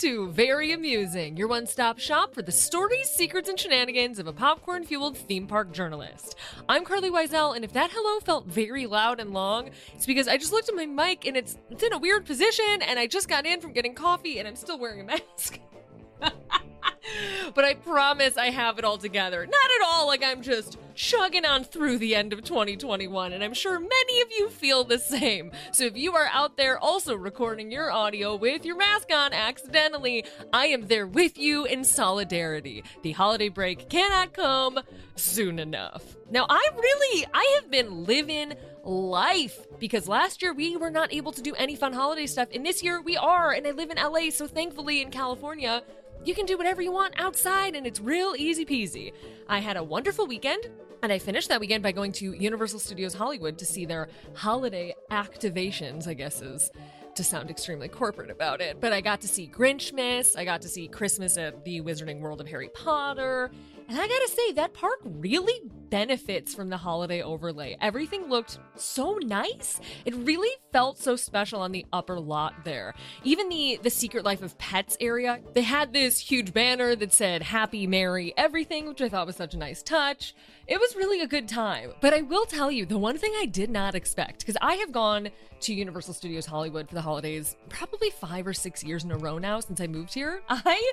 to Very Amusing, your one stop shop for the stories, secrets, and shenanigans of a popcorn fueled theme park journalist. I'm Carlye Wisel, and if that hello felt very loud and long, it's because I just looked at my mic and it's, it's in a weird position, and I just got in from getting coffee and I'm still wearing a mask. but I promise I have it all together. Not at all like I'm just chugging on through the end of 2021, and I'm sure many of you feel the same. So if you are out there also recording your audio with your mask on accidentally, I am there with you in solidarity. The holiday break cannot come soon enough. Now, I really, I have been living life because last year we were not able to do any fun holiday stuff, and this year we are, and I live in LA, so thankfully in California, you can do whatever you want outside and it's real easy peasy. I had a wonderful weekend. And I finished that weekend by going to Universal Studios Hollywood to see their holiday activations, I guess is to sound extremely corporate about it. But I got to see Grinchmas, I got to see Christmas at the Wizarding World of Harry Potter, and I gotta say, that park really benefits from the holiday overlay. Everything looked so nice. It really felt so special on the upper lot there. Even the the Secret Life of Pets area, they had this huge banner that said Happy Merry Everything, which I thought was such a nice touch. It was really a good time. But I will tell you, the one thing I did not expect, because I have gone to Universal Studios Hollywood for the holidays probably five or six years in a row now since I moved here. I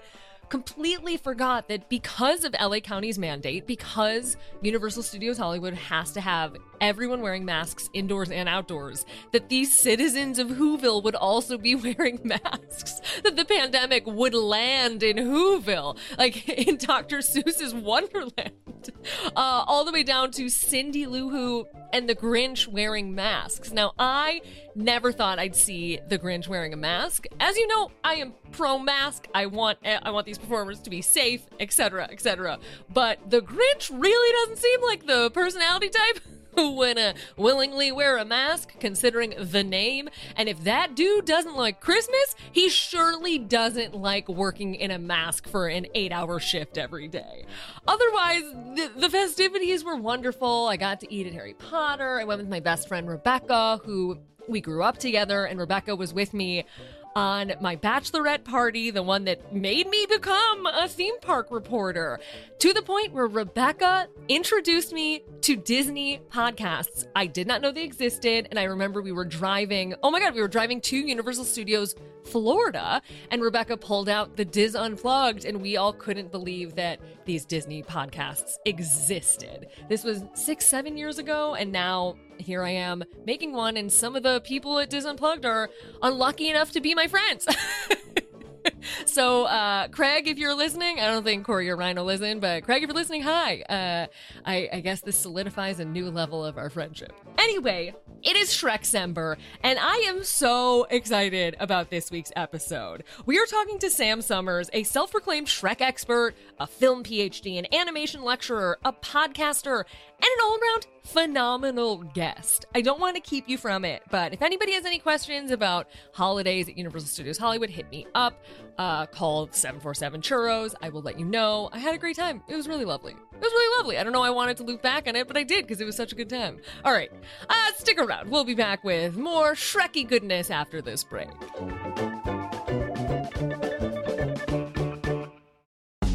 completely forgot that because of LA County's mandate, because Universal Studios Hollywood has to have everyone wearing masks indoors and outdoors, that these citizens of Whoville would also be wearing masks, that the pandemic would land in Whoville, like in Dr. Seuss's Wonderland, uh, all the way down to Cindy Lou Who and the Grinch wearing masks. Now, I never thought I'd see the Grinch wearing a mask. As you know, I am pro mask. I want I want these performers to be safe, etc., etc. But the Grinch really doesn't seem like the personality type who would uh, willingly wear a mask, considering the name. And if that dude doesn't like Christmas, he surely doesn't like working in a mask for an eight hour shift every day. Otherwise, the, the festivities were wonderful. I got to eat at Harry Potter. I went with my best friend Rebecca, who we grew up together, and Rebecca was with me on my bachelorette party, the one that made me become a theme park reporter, to the point where Rebecca introduced me to Disney podcasts. I did not know they existed, and I remember we were driving, oh my God, we were driving to Universal Studios Florida, and Rebecca pulled out the DIS Unplugged, and we all couldn't believe that these Disney podcasts existed. This was six, seven years ago, and now here I am making one, and some of the people at DIS Unplugged are unlucky enough to be my friends. so, uh, Craig, if you're listening, I don't think Corey or Ryan will listen, but Craig, if you're listening, hi. Uh, I, I guess this solidifies a new level of our friendship. Anyway, it is Shreksember, and I am so excited about this week's episode. We are talking to Sam Summers, a self proclaimed Shrek expert, a film PhD, an animation lecturer, a podcaster, and an all around phenomenal guest. I don't want to keep you from it, but if anybody has any questions about holidays at Universal Studios Hollywood, hit me up. Uh, call 747 Churros. I will let you know. I had a great time. It was really lovely. It was really lovely. I don't know I wanted to loop back on it, but I did because it was such a good time. All right, uh, stick around. We'll be back with more Shreky goodness after this break.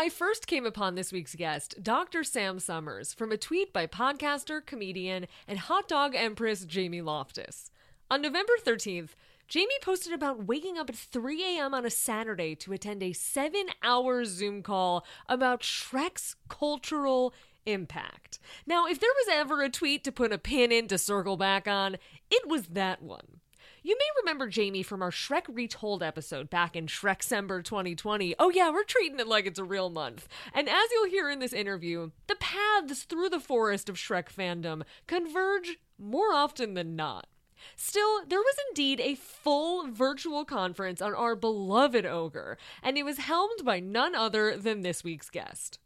I first came upon this week's guest, Dr. Sam Summers, from a tweet by podcaster, comedian, and hot dog empress Jamie Loftus. On November 13th, Jamie posted about waking up at 3 a.m. on a Saturday to attend a seven hour Zoom call about Shrek's cultural impact. Now, if there was ever a tweet to put a pin in to circle back on, it was that one. You may remember Jamie from our Shrek Retold episode back in Shrekcember 2020. Oh, yeah, we're treating it like it's a real month. And as you'll hear in this interview, the paths through the forest of Shrek fandom converge more often than not. Still, there was indeed a full virtual conference on our beloved ogre, and it was helmed by none other than this week's guest.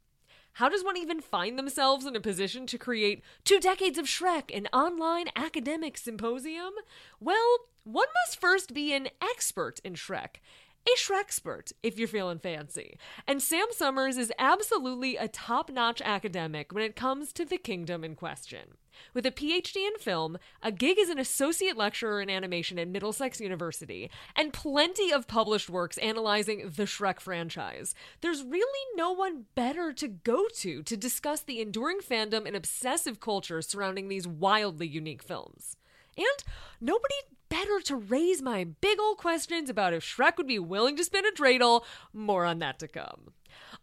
How does one even find themselves in a position to create two decades of Shrek, an online academic symposium? Well, one must first be an expert in Shrek. A Shrekspert, if you're feeling fancy. And Sam Summers is absolutely a top notch academic when it comes to the kingdom in question. With a PhD in film, a gig as an associate lecturer in animation at Middlesex University, and plenty of published works analyzing the Shrek franchise, there's really no one better to go to to discuss the enduring fandom and obsessive culture surrounding these wildly unique films. And nobody better to raise my big old questions about if Shrek would be willing to spin a dreidel. More on that to come.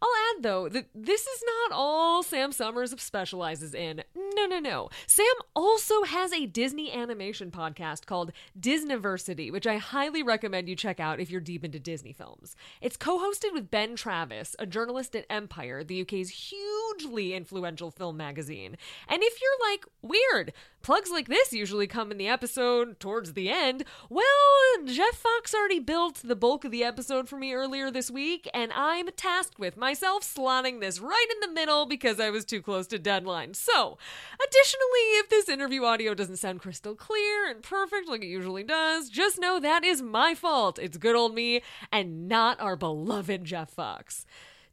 I'll add, though, that this is not all Sam Summers specializes in. No, no, no. Sam also has a Disney animation podcast called Disniversity, which I highly recommend you check out if you're deep into Disney films. It's co hosted with Ben Travis, a journalist at Empire, the UK's hugely influential film magazine. And if you're like, weird, plugs like this usually come in the episode towards the end, well, Jeff Fox already built the bulk of the episode for me earlier this week, and I'm tasked with myself slotting this right in the middle because I was too close to deadline. So, additionally, if this interview audio doesn't sound crystal clear and perfect like it usually does, just know that is my fault. It's good old me and not our beloved Jeff Fox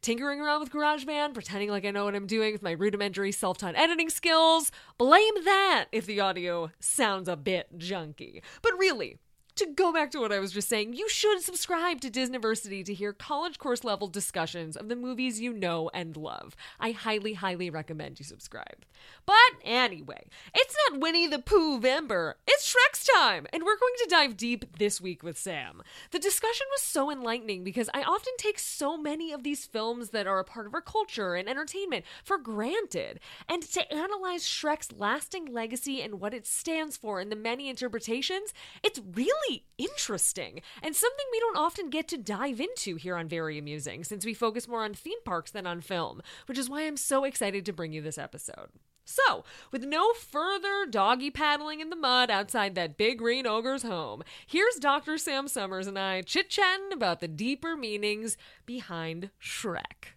tinkering around with GarageBand, pretending like I know what I'm doing with my rudimentary self taught editing skills. Blame that if the audio sounds a bit junky. But really, to go back to what I was just saying, you should subscribe to Disniversity to hear college course level discussions of the movies you know and love. I highly, highly recommend you subscribe. But anyway, it's not Winnie the Pooh Vember. It's Shrek's time, and we're going to dive deep this week with Sam. The discussion was so enlightening because I often take so many of these films that are a part of our culture and entertainment for granted. And to analyze Shrek's lasting legacy and what it stands for in the many interpretations, it's really really interesting and something we don't often get to dive into here on Very Amusing since we focus more on theme parks than on film, which is why I'm so excited to bring you this episode. So, with no further doggy paddling in the mud outside that big green ogre's home, here's Dr. Sam Summers and I chit chatting about the deeper meanings behind Shrek.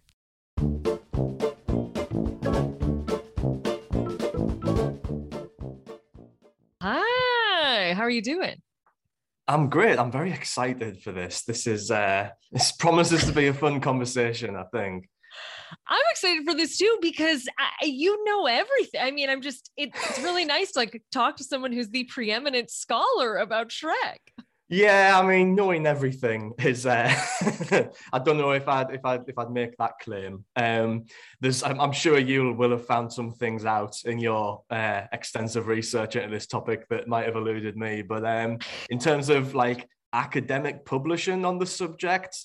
Hi, how are you doing? I'm great. I'm very excited for this. This is uh this promises to be a fun conversation, I think. I'm excited for this too because I, you know everything. I mean, I'm just it, it's really nice to like talk to someone who's the preeminent scholar about Shrek. Yeah, I mean, knowing everything is. Uh, I don't know if I'd if I if I'd make that claim. Um, there's, I'm, I'm, sure you will have found some things out in your uh, extensive research into this topic that might have eluded me. But um, in terms of like academic publishing on the subject,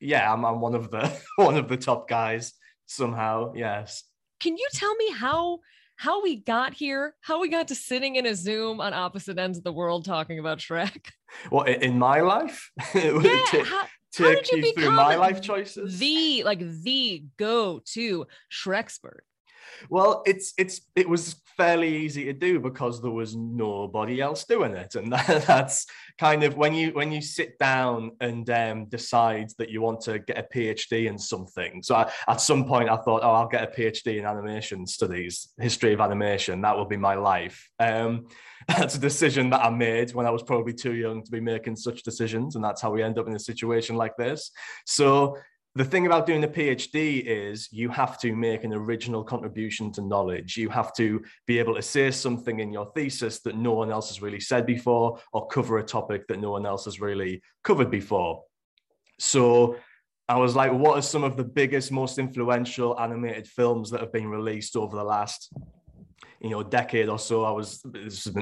yeah, I'm, I'm one of the one of the top guys somehow. Yes. Can you tell me how how we got here, how we got to sitting in a Zoom on opposite ends of the world talking about Shrek. Well, in my life, yeah, how, take you, you through my life choices. The like the go-to Shrekspert. Well, it's it's it was fairly easy to do because there was nobody else doing it, and that, that's kind of when you when you sit down and um, decide that you want to get a PhD in something. So I, at some point, I thought, oh, I'll get a PhD in animation studies, history of animation. That will be my life. Um, that's a decision that I made when I was probably too young to be making such decisions, and that's how we end up in a situation like this. So the thing about doing a PhD is you have to make an original contribution to knowledge. You have to be able to say something in your thesis that no one else has really said before, or cover a topic that no one else has really covered before. So I was like, what are some of the biggest, most influential animated films that have been released over the last, you know, decade or so? I was,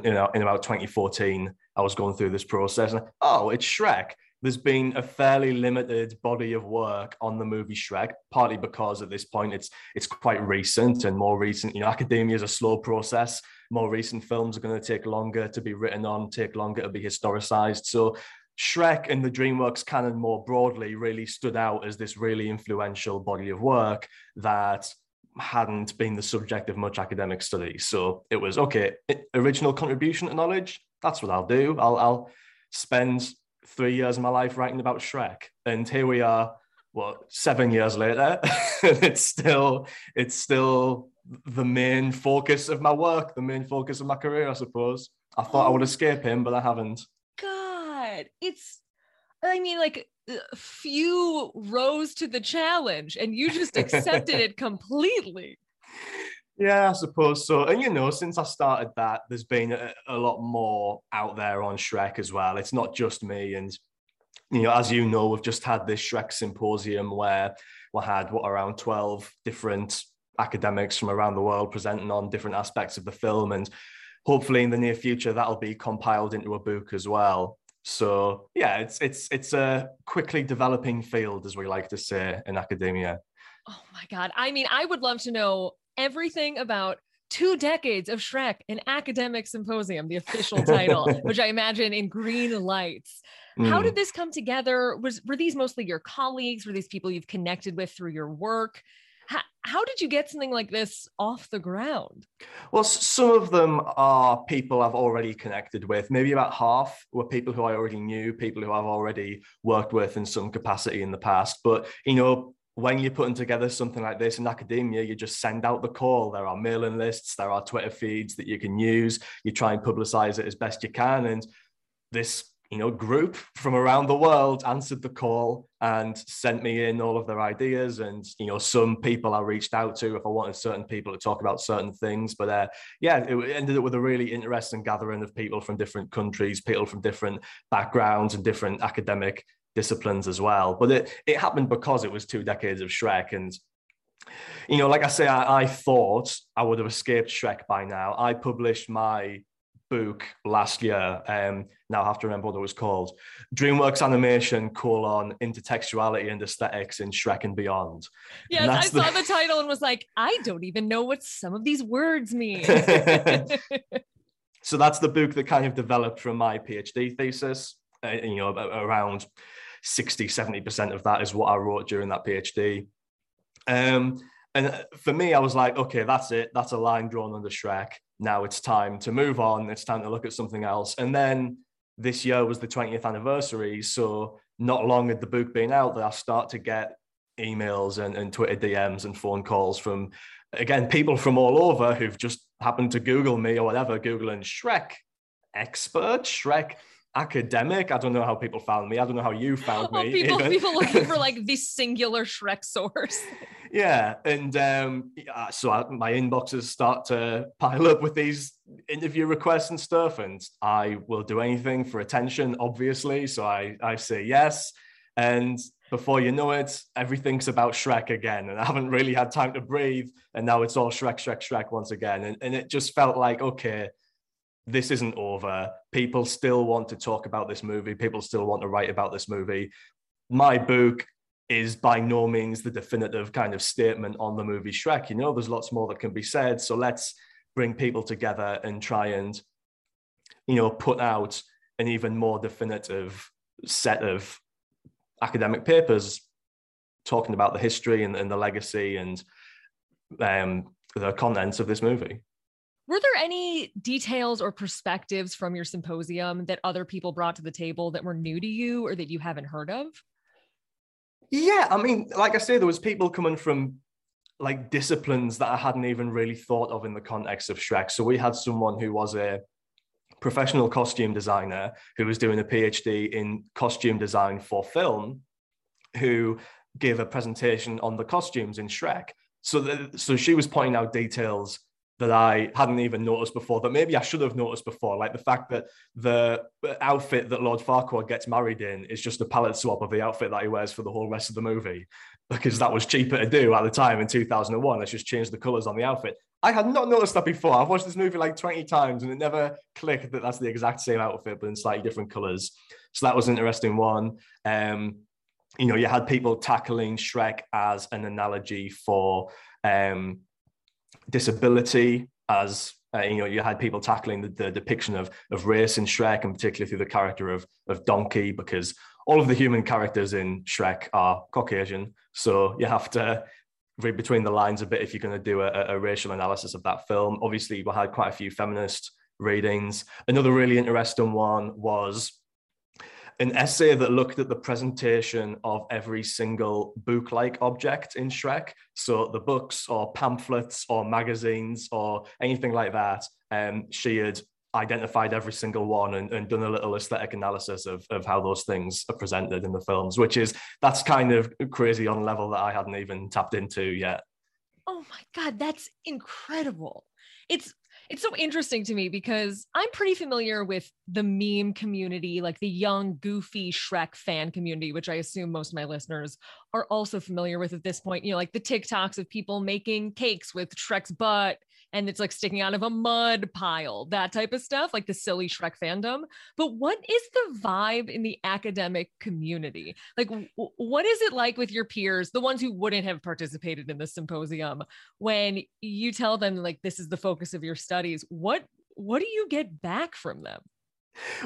you know, in about 2014, I was going through this process, and oh, it's Shrek. There's been a fairly limited body of work on the movie Shrek, partly because at this point it's it's quite recent and more recent. You know, academia is a slow process. More recent films are going to take longer to be written on, take longer to be historicized. So Shrek and the DreamWorks canon more broadly really stood out as this really influential body of work that hadn't been the subject of much academic study. So it was okay, original contribution to knowledge. That's what I'll do. I'll, I'll spend three years of my life writing about Shrek, and here we are. What seven years later, it's still it's still the main focus of my work, the main focus of my career, I suppose. I thought I would oh. escape him, but I haven't God, It's, I mean, like uh, few rose to the challenge and you just accepted it completely. Yeah, I suppose so. And you know, since I started that, there's been a, a, lot more out there on Shrek as well. It's not just me. And, you know, as you know, we've just had this Shrek symposium where we had what around 12 different academics from around the world presenting on different aspects of the film. And hopefully in the near future, that'll be compiled into a book as well. So yeah, it's it's it's a quickly developing field, as we like to say in academia. Oh my god! I mean, I would love to know everything about two decades of Shrek, an academic symposium, the official title, which I imagine in green lights. Mm. How did this come together? Was were these mostly your colleagues? Were these people you've connected with through your work? How, how did you get something like this off the ground? Well, some of them are people I've already connected with. Maybe about half were people who I already knew, people who I've already worked with in some capacity in the past. But, you know, when you're putting together something like this in academia, you just send out the call. There are mailing lists, there are Twitter feeds that you can use. You try and publicize it as best you can. And this you know, group from around the world answered the call and sent me in all of their ideas. And, you know, some people I reached out to if I wanted certain people to talk about certain things. But uh, yeah, it ended up with a really interesting gathering of people from different countries, people from different backgrounds and different academic disciplines as well. But it, it happened because it was two decades of Shrek. And, you know, like I say, I, I thought I would have escaped Shrek by now. I published my book last year. Um, now I have to remember what it was called. DreamWorks Animation: colon Intertextuality and Aesthetics in Shrek and Beyond. Yes, I the... saw the title and was like, I don't even know what some of these words mean. so that's the book that kind of developed from my PhD thesis. Uh, you know, around 60, 70% of that is what I wrote during that PhD. Um, and for me, I was like, okay, that's it. That's a line drawn under Shrek. Now it's time to move on. It's time to look at something else. And then this year was the 20th anniversary. So not long had the book been out that I start to get emails and, and Twitter DMs and phone calls from, again, people from all over who've just happened to Google me or whatever, Googling Shrek expert, Shrek academic. I don't know how people found me. I don't know how you found oh, me. people, people looking for like the singular Shrek source. yeah, and um, so I, my inboxes start to pile up with these interview requests and stuff, and I will do anything for attention, obviously. So I I say yes, and before you know it, everything's about Shrek again, and I haven't really had time to breathe, and now it's all Shrek, Shrek, Shrek once again, and and it just felt like okay this isn't over. People still want to talk about this movie. People still want to write about this movie. My book is by no means the definitive kind of statement on the movie Shrek. You know, there's lots more that can be said. So let's bring people together and try and, you know, put out an even more definitive set of academic papers talking about the history and, and the legacy and um, the contents of this movie. Were there any details or perspectives from your symposium that other people brought to the table that were new to you or that you haven't heard of? Yeah, I mean, like I say, there was people coming from like disciplines that I hadn't even really thought of in the context of Shrek. So we had someone who was a professional costume designer who was doing a PhD in costume design for film, who gave a presentation on the costumes in Shrek. So, the, so she was pointing out details that I hadn't even noticed before, that maybe I should have noticed before, like the fact that the outfit that Lord Farquaad gets married in is just a palette swap of the outfit that he wears for the whole rest of the movie, because that was cheaper to do at the time in 2001. Let's just change the colors on the outfit. I had not noticed that before. I've watched this movie like 20 times and it never clicked that that's the exact same outfit, but in slightly different colors. So that was an interesting one. Um, you know, you had people tackling Shrek as an analogy for um, disability as uh, you know, you had people tackling the, the, depiction of, of race in Shrek, and particularly through the character of, of Donkey, because all of the human characters in Shrek are Caucasian. So you have to read between the lines a bit if you're going to do a, a racial analysis of that film. Obviously, we had quite a few feminist readings. Another really interesting one was an essay that looked at the presentation of every single book like object in Shrek. So the books or pamphlets or magazines or anything like that. Um, she had identified every single one and, and, done a little aesthetic analysis of, of how those things are presented in the films, which is that's kind of crazy on a level that I hadn't even tapped into yet. Oh my God, that's incredible. It's it's so interesting to me because I'm pretty familiar with the meme community, like the young, goofy Shrek fan community, which I assume most of my listeners are also familiar with at this point. You know, like the TikToks of people making cakes with Shrek's butt and it's like sticking out of a mud pile, that type of stuff, like the silly Shrek fandom. But what is the vibe in the academic community? Like, w- what is it like with your peers, the ones who wouldn't have participated in the symposium, when you tell them like this is the focus of your studies? What what do you get back from them?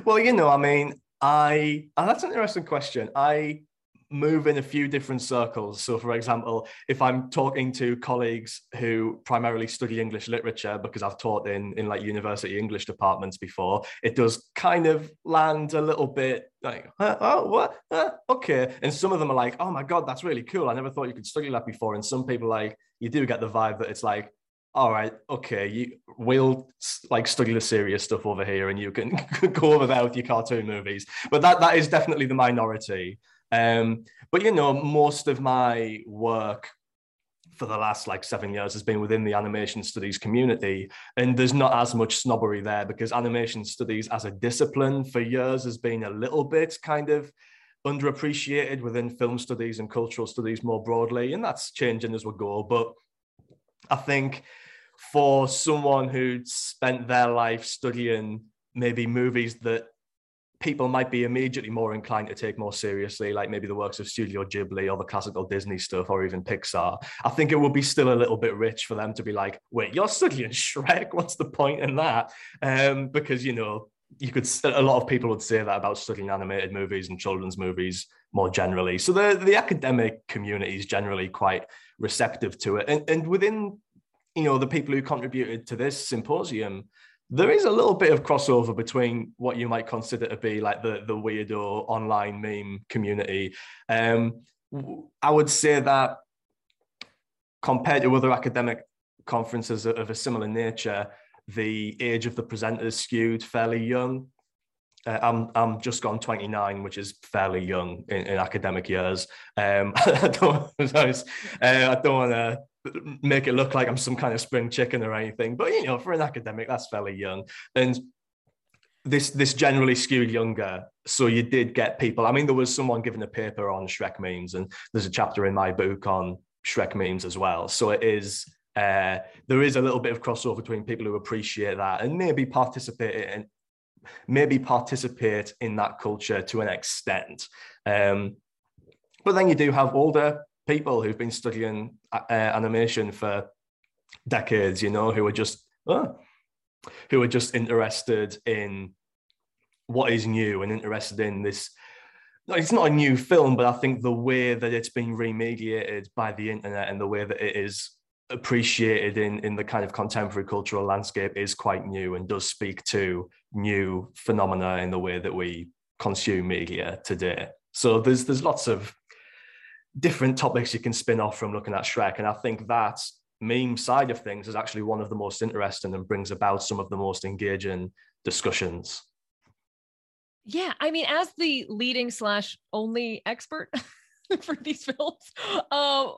Well, you know, I mean, I oh, that's an interesting question. I move in a few different circles. So, for example, if I'm talking to colleagues who primarily study English literature, because I've taught in, in like university English departments before, it does kind of land a little bit like, oh, what? okay. And some of them are like, oh my God, that's really cool. I never thought you could study that before. And some people like, you do get the vibe that it's like, all right, okay, you we'll like study the serious stuff over here, and you can go over there with your cartoon movies. But that that is definitely the minority. Um, but you know, most of my work for the last like seven years has been within the animation studies community and there's not as much snobbery there because animation studies as a discipline for years has been a little bit kind of underappreciated within film studies and cultural studies more broadly and that's changing as we go. But i think for someone who'd spent their life studying maybe movies that people might be immediately more inclined to take more seriously, like maybe the works of Studio Ghibli or the classical Disney stuff or even Pixar. I think it would be still a little bit rich for them to be like, wait, you're studying Shrek? What's the point in that? Um, because, you know, you could a lot of people would say that about studying animated movies and children's movies more generally. So the the academic community is generally quite receptive to it, and and within you know the people who contributed to this symposium, there is a little bit of crossover between what you might consider to be like the the weirdo online meme community. Um, I would say that compared to other academic conferences of a similar nature, the age of the presenters skewed fairly young. Uh, I'm I'm just gone 29, which is fairly young in, in academic years. Um, I don't, uh, I don't want to make it look like I'm some kind of spring chicken or anything. But you know, for an academic, that's fairly young. And this this generally skewed younger. So you did get people. I mean, there was someone giving a paper on Shrek memes, and there's a chapter in my book on Shrek memes as well. So it is uh, there is a little bit of crossover between people who appreciate that and maybe participate in maybe participate in that culture to an extent. Um, but then you do have older people who've been studying uh, animation for decades, you know, who are just oh, who are just interested in what is new and interested in this. It's not a new film, but I think the way that it's been remediated by the internet and the way that it is appreciated in in the kind of contemporary cultural landscape is quite new and does speak to new phenomena in the way that we consume media today. So there's there's lots of different topics you can spin off from looking at Shrek. And I think that meme side of things is actually one of the most interesting and brings about some of the most engaging discussions. Yeah, I mean, as the leading slash only expert for these films, uh,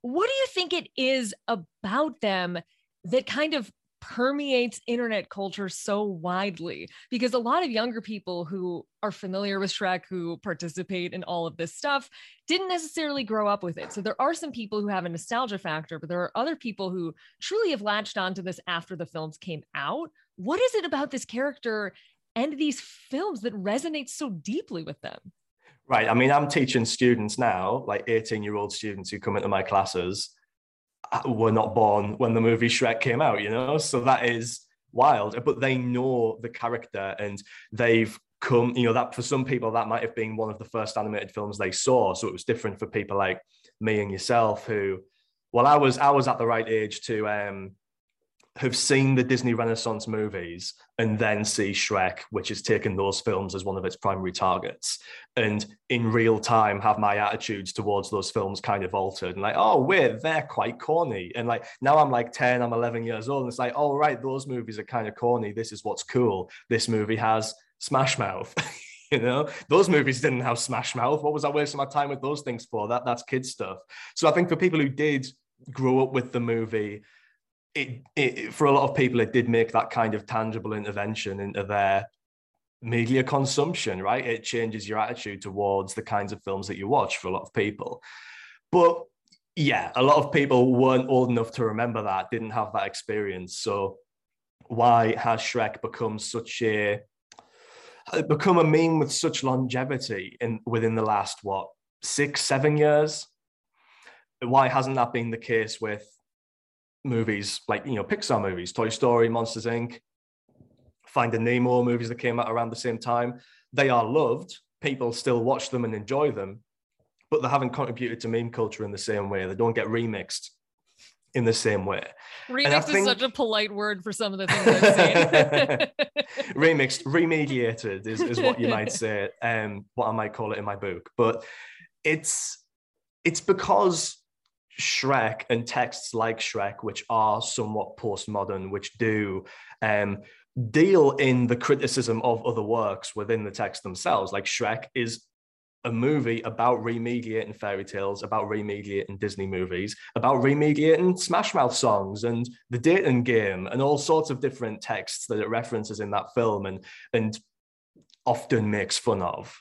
what do you think it is about them that kind of permeates internet culture so widely because a lot of younger people who are familiar with Shrek, who participate in all of this stuff, didn't necessarily grow up with it. So there are some people who have a nostalgia factor, but there are other people who truly have latched onto this after the films came out. What is it about this character and these films that resonates so deeply with them? Right. I mean, I'm teaching students now, like 18 year old students who come into my classes, were not born when the movie Shrek came out, you know? So that is wild. But they know the character and they've come, you know, that for some people, that might have been one of the first animated films they saw. So it was different for people like me and yourself who, well, I was I was at the right age to um have seen the Disney Renaissance movies and then see Shrek, which has taken those films as one of its primary targets, and in real time have my attitudes towards those films kind of altered and like, oh, wait, they're quite corny. And like now I'm like 10, I'm 11 years old, and it's like, oh, right, those movies are kind of corny. This is what's cool. This movie has Smash Mouth. you know those movies didn't have smash mouth what was i wasting my time with those things for that that's kid stuff so i think for people who did grow up with the movie it, it, for a lot of people, it did make that kind of tangible intervention into their media consumption, right? It changes your attitude towards the kinds of films that you watch for a lot of people. But yeah, a lot of people weren't old enough to remember that, didn't have that experience. So why has Shrek become such a become a meme with such longevity in within the last what six, seven years? Why hasn't that been the case with movies like you know Pixar movies, Toy Story, Monsters Inc., Finding Nemo movies that came out around the same time. They are loved. People still watch them and enjoy them, but they haven't contributed to meme culture in the same way. They don't get remixed in the same way. Remixed think... is such a polite word for some of the things I've seen. remixed, remediated is, is what you might say, um, what I might call it in my book. But it's it's because Shrek and texts like Shrek, which are somewhat postmodern, which do um, deal in the criticism of other works within the text themselves. Like Shrek is a movie about remediating fairy tales, about remediating Disney movies, about remediating Smash Mouth songs and the dating game and all sorts of different texts that it references in that film and and often makes fun of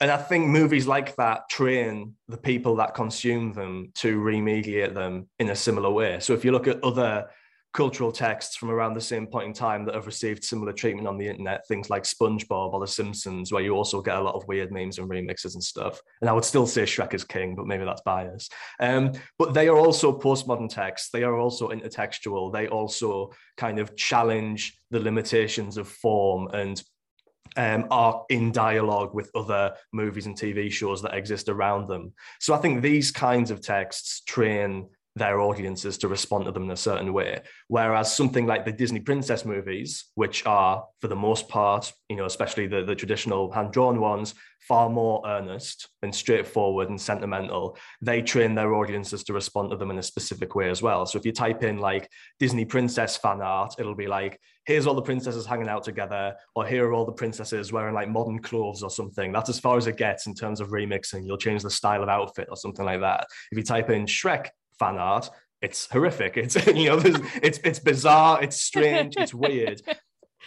and I think movies like that train the people that consume them to remediate them in a similar way. So if you look at other cultural texts from around the same point in time that have received similar treatment on the internet, things like SpongeBob or The Simpsons, where you also get a lot of weird memes and remixes and stuff. And I would still say Shrek is king, but maybe that's bias. Um, but they are also postmodern texts. They are also intertextual. They also kind of challenge the limitations of form and um, are in dialogue with other movies and TV shows that exist around them. So I think these kinds of texts train their audiences to respond to them in a certain way. Whereas something like the Disney princess movies, which are for the most part, you know, especially the, the traditional hand-drawn ones, far more earnest and straightforward and sentimental, they train their audiences to respond to them in a specific way as well. So if you type in like Disney princess fan art, it'll be like, here's all the princesses hanging out together, or here are all the princesses wearing like modern clothes or something. That's as far as it gets in terms of remixing. You'll change the style of outfit or something like that. If you type in Shrek fan art, it's horrific. It's you know, it's it's bizarre, it's strange, it's weird.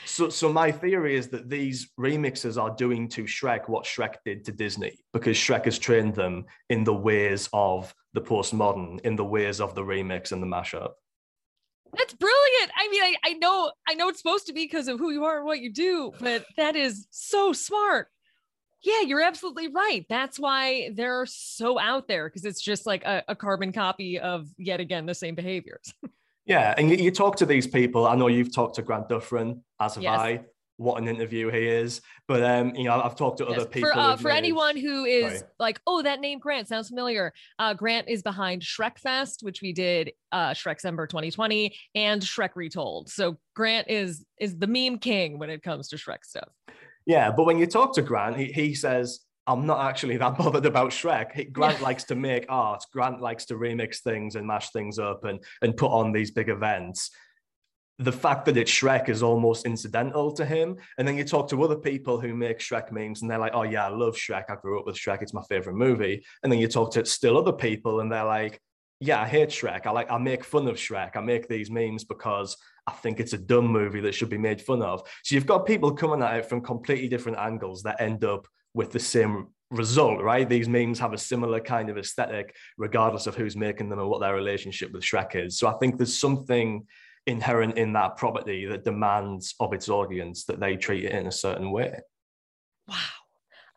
So, so my theory is that these remixes are doing to Shrek what Shrek did to Disney, because Shrek has trained them in the ways of the postmodern, in the ways of the remix and the mashup. That's brilliant. I mean, I, I know I know it's supposed to be because of who you are and what you do, but that is so smart. Yeah, you're absolutely right. That's why they're so out there because it's just like a, a, carbon copy of yet again the same behaviors. yeah, and you, you, talk to these people. I know you've talked to Grant Duffrin, as have yes. I. What an interview he is! But um, you know, I've talked to yes. other people. For, uh, for anyone who is Sorry. like, oh, that name Grant sounds familiar. Uh, Grant is behind Shrek Fest, which we did uh, Shrekcember 2020, and Shrek Retold. So Grant is is the meme king when it comes to Shrek stuff. Yeah, but when you talk to Grant, he, he says, I'm not actually that bothered about Shrek. Grant yeah. likes to make art. Grant likes to remix things and mash things up and, and put on these big events. The fact that it's Shrek is almost incidental to him. And then you talk to other people who make Shrek memes and they're like, oh, yeah, I love Shrek. I grew up with Shrek. It's my favorite movie. And then you talk to still other people and they're like, yeah, I hate Shrek. I like I make fun of Shrek. I make these memes because I think it's a dumb movie that should be made fun of. So you've got people coming at it from completely different angles that end up with the same result, right? These memes have a similar kind of aesthetic, regardless of who's making them and what their relationship with Shrek is. So I think there's something inherent in that property that demands of its audience that they treat it in a certain way. Wow.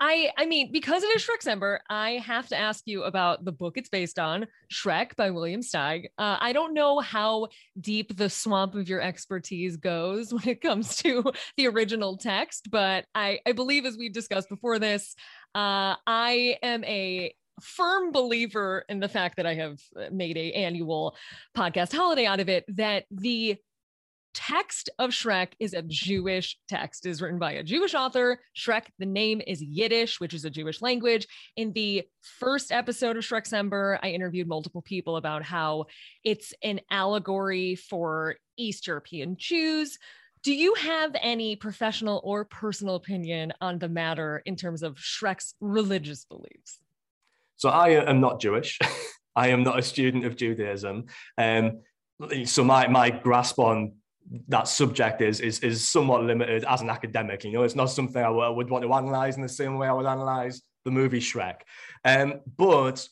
I I mean, because it is Shreksember, I have to ask you about the book it's based on, Shrek by William Steig. Uh, I don't know how deep the swamp of your expertise goes when it comes to the original text, but I I believe, as we've discussed before this, uh, I am a firm believer in the fact that I have made a annual podcast holiday out of it that the text of Shrek is a Jewish text, it is written by a Jewish author. Shrek, the name is Yiddish, which is a Jewish language. In the first episode of Shreksember, I interviewed multiple people about how it's an allegory for East European Jews. Do you have any professional or personal opinion on the matter in terms of Shrek's religious beliefs? So I am not Jewish. I am not a student of Judaism. Um, so my my grasp on that subject is is is somewhat limited as an academic. You know, it's not something I would want to analyze in the same way I would analyze the movie Shrek. Um, but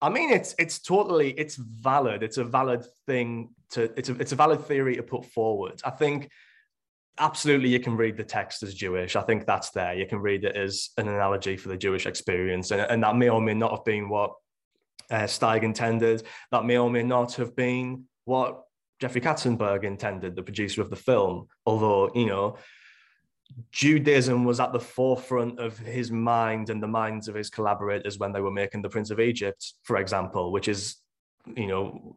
I mean, it's it's totally it's valid. It's a valid thing to it's a it's a valid theory to put forward. I think absolutely you can read the text as Jewish. I think that's there. You can read it as an analogy for the Jewish experience, and, and that may or may not have been what uh, Steig intended. That may or may not have been what Jeffrey Katzenberg intended, the producer of the film. Although, you know, Judaism was at the forefront of his mind and the minds of his collaborators when they were making The Prince of Egypt, for example, which is, you know,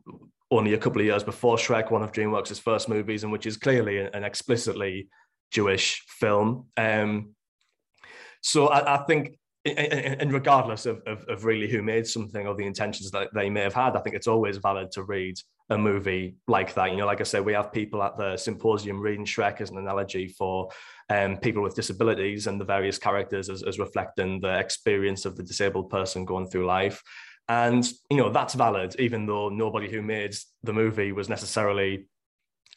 only a couple of years before Shrek, one of DreamWorks' first movies, and which is clearly an explicitly Jewish film. Um, so I, I think and regardless of, of, of, really who made something or the intentions that they may have had, I think it's always valid to read a movie like that. You know, like I said, we have people at the symposium reading Shrek as an analogy for um, people with disabilities and the various characters as, as reflecting the experience of the disabled person going through life. And, you know, that's valid, even though nobody who made the movie was necessarily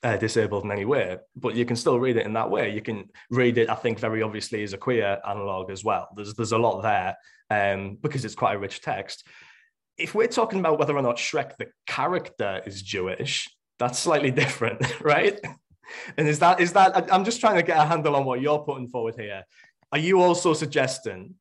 uh, disabled in any way, but you can still read it in that way. You can read it, I think, very obviously as a queer analog as well. There's there's a lot there um, because it's quite a rich text if we're talking about whether or not Shrek the character is Jewish, that's slightly different, right? And is that is that I'm just trying to get a handle on what you're putting forward here. Are you also suggesting,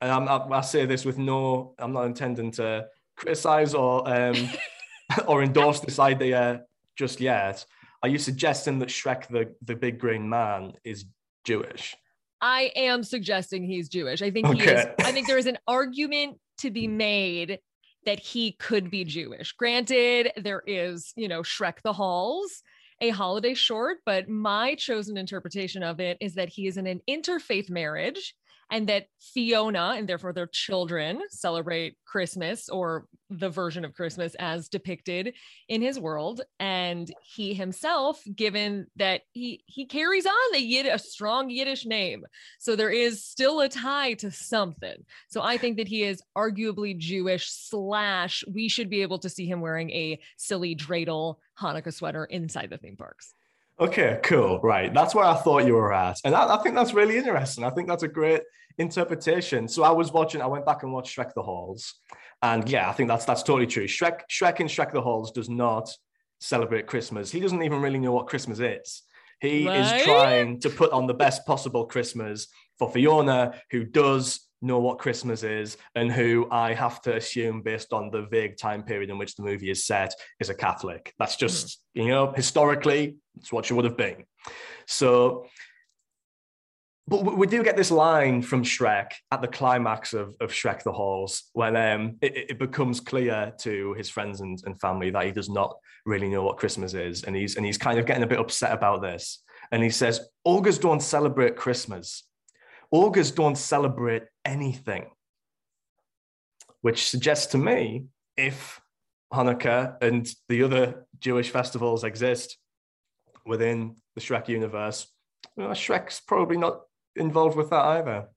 and I'm, I, I say this with no, I'm not intending to criticize or um, or endorse this idea just yet. Are you suggesting that Shrek the the big green man is Jewish? I am suggesting he's Jewish. I think okay. he is. I think there is an argument to be mm. made that he could be Jewish. Granted, there is, you know, Shrek the Halls, a holiday short, but my chosen interpretation of it is that he is in an interfaith marriage and that Fiona and therefore their children celebrate Christmas or the version of Christmas as depicted in his world. And he himself, given that he he carries on the Yid a strong Yiddish name, so there is still a tie to something. So I think that he is arguably Jewish. Slash, we should be able to see him wearing a silly dreidel Hanukkah sweater inside the theme parks. Okay, cool. Right. That's where I thought you were at. And I, I, think that's really interesting. I think that's a great interpretation. So I was watching, I went back and watched Shrek the Halls. And yeah, I think that's that's totally true. Shrek, Shrek in Shrek the Halls does not celebrate Christmas. He doesn't even really know what Christmas is. He right? is trying to put on the best possible Christmas for Fiona, who does know what Christmas is and who I have to assume, based on the vague time period in which the movie is set, is a Catholic. That's just, mm. you know, historically, it's what she would have been. So, but we do get this line from Shrek at the climax of, of Shrek the Halls when um, it, it, becomes clear to his friends and, and family that he does not really know what Christmas is. And he's, and he's kind of getting a bit upset about this. And he says, Ogres don't celebrate Christmas Ogres don't celebrate anything, which suggests to me if Hanukkah and the other Jewish festivals exist within the Shrek universe, well, Shrek's probably not involved with that either.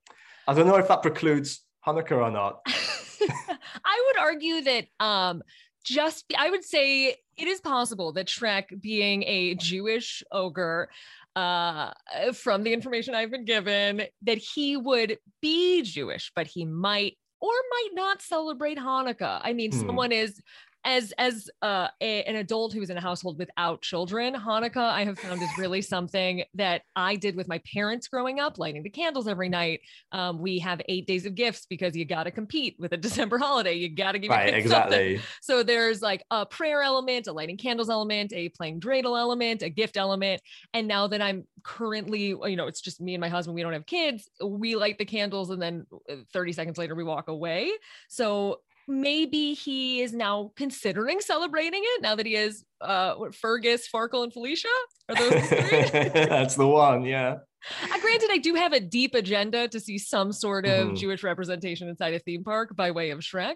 I don't know if that precludes Hanukkah or not. I would argue that um, just I would say it is possible that Shrek, being a Jewish ogre, uh, from the information I've been given, that he would be Jewish, but he might or might not celebrate Hanukkah. I mean, hmm. someone is as as uh, a, an adult who is in a household without children, Hanukkah I have found is really something that I did with my parents growing up, lighting the candles every night. Um, we have eight days of gifts because you got to compete with a December holiday. You got to give right, exactly. Something. So there's like a prayer element, a lighting candles element, a playing dreidel element, a gift element. And now that I'm currently, you know, it's just me and my husband. We don't have kids. We light the candles and then uh, 30 seconds later we walk away. So maybe he is now considering celebrating it now that he is uh Fergus, Farkle, and Felicia. Are those the three? That's the one, yeah. Uh, granted, I do have a deep agenda to see some sort of mm-hmm. Jewish representation inside a theme park by way of Shrek,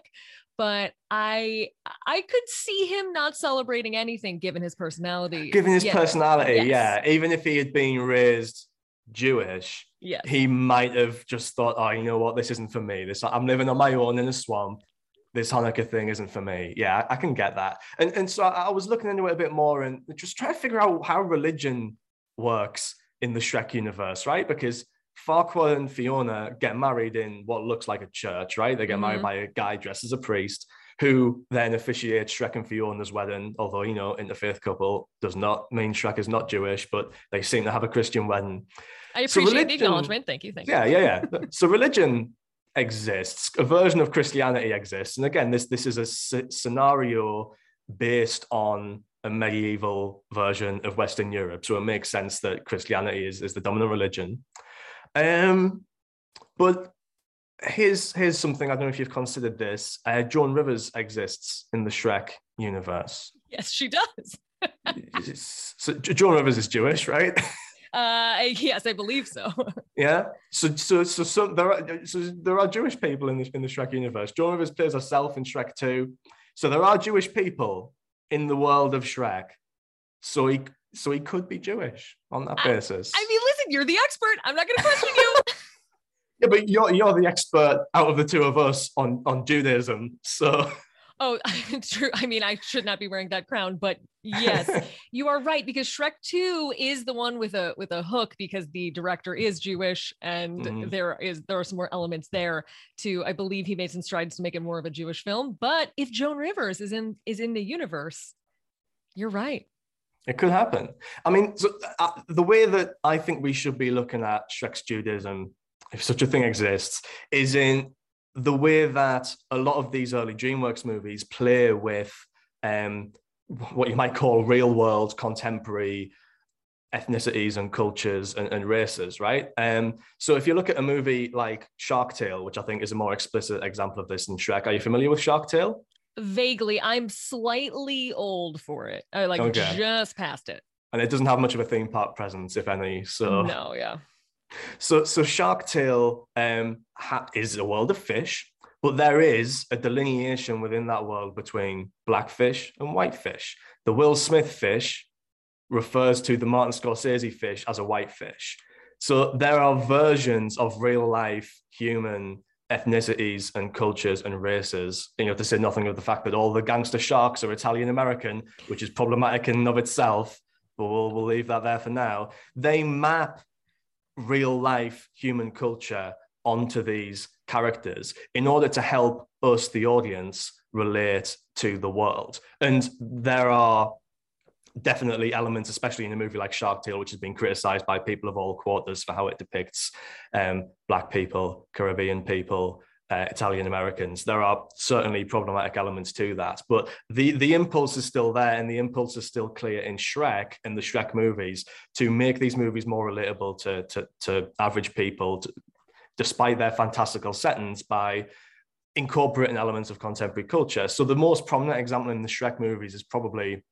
but I I could see him not celebrating anything given his personality. Given his personality, yes. yeah. Even if he had been raised Jewish, yeah, he might have just thought, oh, you know what, this isn't for me. This I'm living on my own in a swamp this Hanukkah thing isn't for me. Yeah, I, can get that. And and so I, was looking into it a bit more and just trying to figure out how religion works in the Shrek universe, right? Because Farquaad and Fiona get married in what looks like a church, right? They get mm-hmm. married by a guy dressed as a priest who then officiates Shrek and Fiona's wedding. Although, you know, in the interfaith couple does not mean Shrek is not Jewish, but they seem to have a Christian wedding. I appreciate so religion, the acknowledgement. Thank you. Thank yeah, you. Yeah, yeah, yeah. so religion exists, a version of Christianity exists. And again, this, this is a scenario based on a medieval version of Western Europe. So it makes sense that Christianity is, is the dominant religion. Um, but here's here's something I don't know if you've considered this. Uh, Joan Rivers exists in the Shrek universe. Yes, she does. so Joan Rivers is Jewish, right? Uh, yes, I believe so. yeah. So, so, so, so there are so there are Jewish people in the in the Shrek universe. Joan Rivers plays herself in Shrek Two, so there are Jewish people in the world of Shrek. So he so he could be Jewish on that basis. I, I mean, listen, you're the expert. I'm not going to question you. yeah, but you're you're the expert out of the two of us on on Judaism, so. Oh, true. I mean, I should not be wearing that crown, but yes, you are right because Shrek 2 is the one with a with a hook because the director is Jewish and mm-hmm. there is there are some more elements there to I believe he made some strides to make it more of a Jewish film, but if Joan Rivers is in is in the universe, you're right. It could happen. I mean, so, uh, the way that I think we should be looking at Shrek's Judaism, if such a thing exists, is in the way that a lot of these early DreamWorks movies play with um, what you might call real world contemporary ethnicities and cultures and, and races, right? Um, so if you look at a movie like Shark Tale, which I think is a more explicit example of this than Shrek, are you familiar with Shark Tale? Vaguely, I'm slightly old for it. I like okay. just past it. And it doesn't have much of a theme park presence, if any. So no, yeah. So, so Shark Tale um, ha- is a world of fish, but there is a delineation within that world between black fish and white fish. The Will Smith fish refers to the Martin Scorsese fish as a white fish. So there are versions of real life human ethnicities and cultures and races. You know, to say nothing of the fact that all the gangster sharks are Italian American, which is problematic in and of itself. But we'll, we'll leave that there for now. They map real life human culture onto these characters in order to help us, the audience, relate to the world. And there are definitely elements, especially in a movie like Shark Tale, which has been criticized by people of all quarters for how it depicts um, Black people, Caribbean people, uh, Italian Americans. There are certainly problematic elements to that, but the the impulse is still there, and the impulse is still clear in Shrek and the Shrek movies to make these movies more relatable to to, to average people, to, despite their fantastical settings, by incorporating elements of contemporary culture. So the most prominent example in the Shrek movies is probably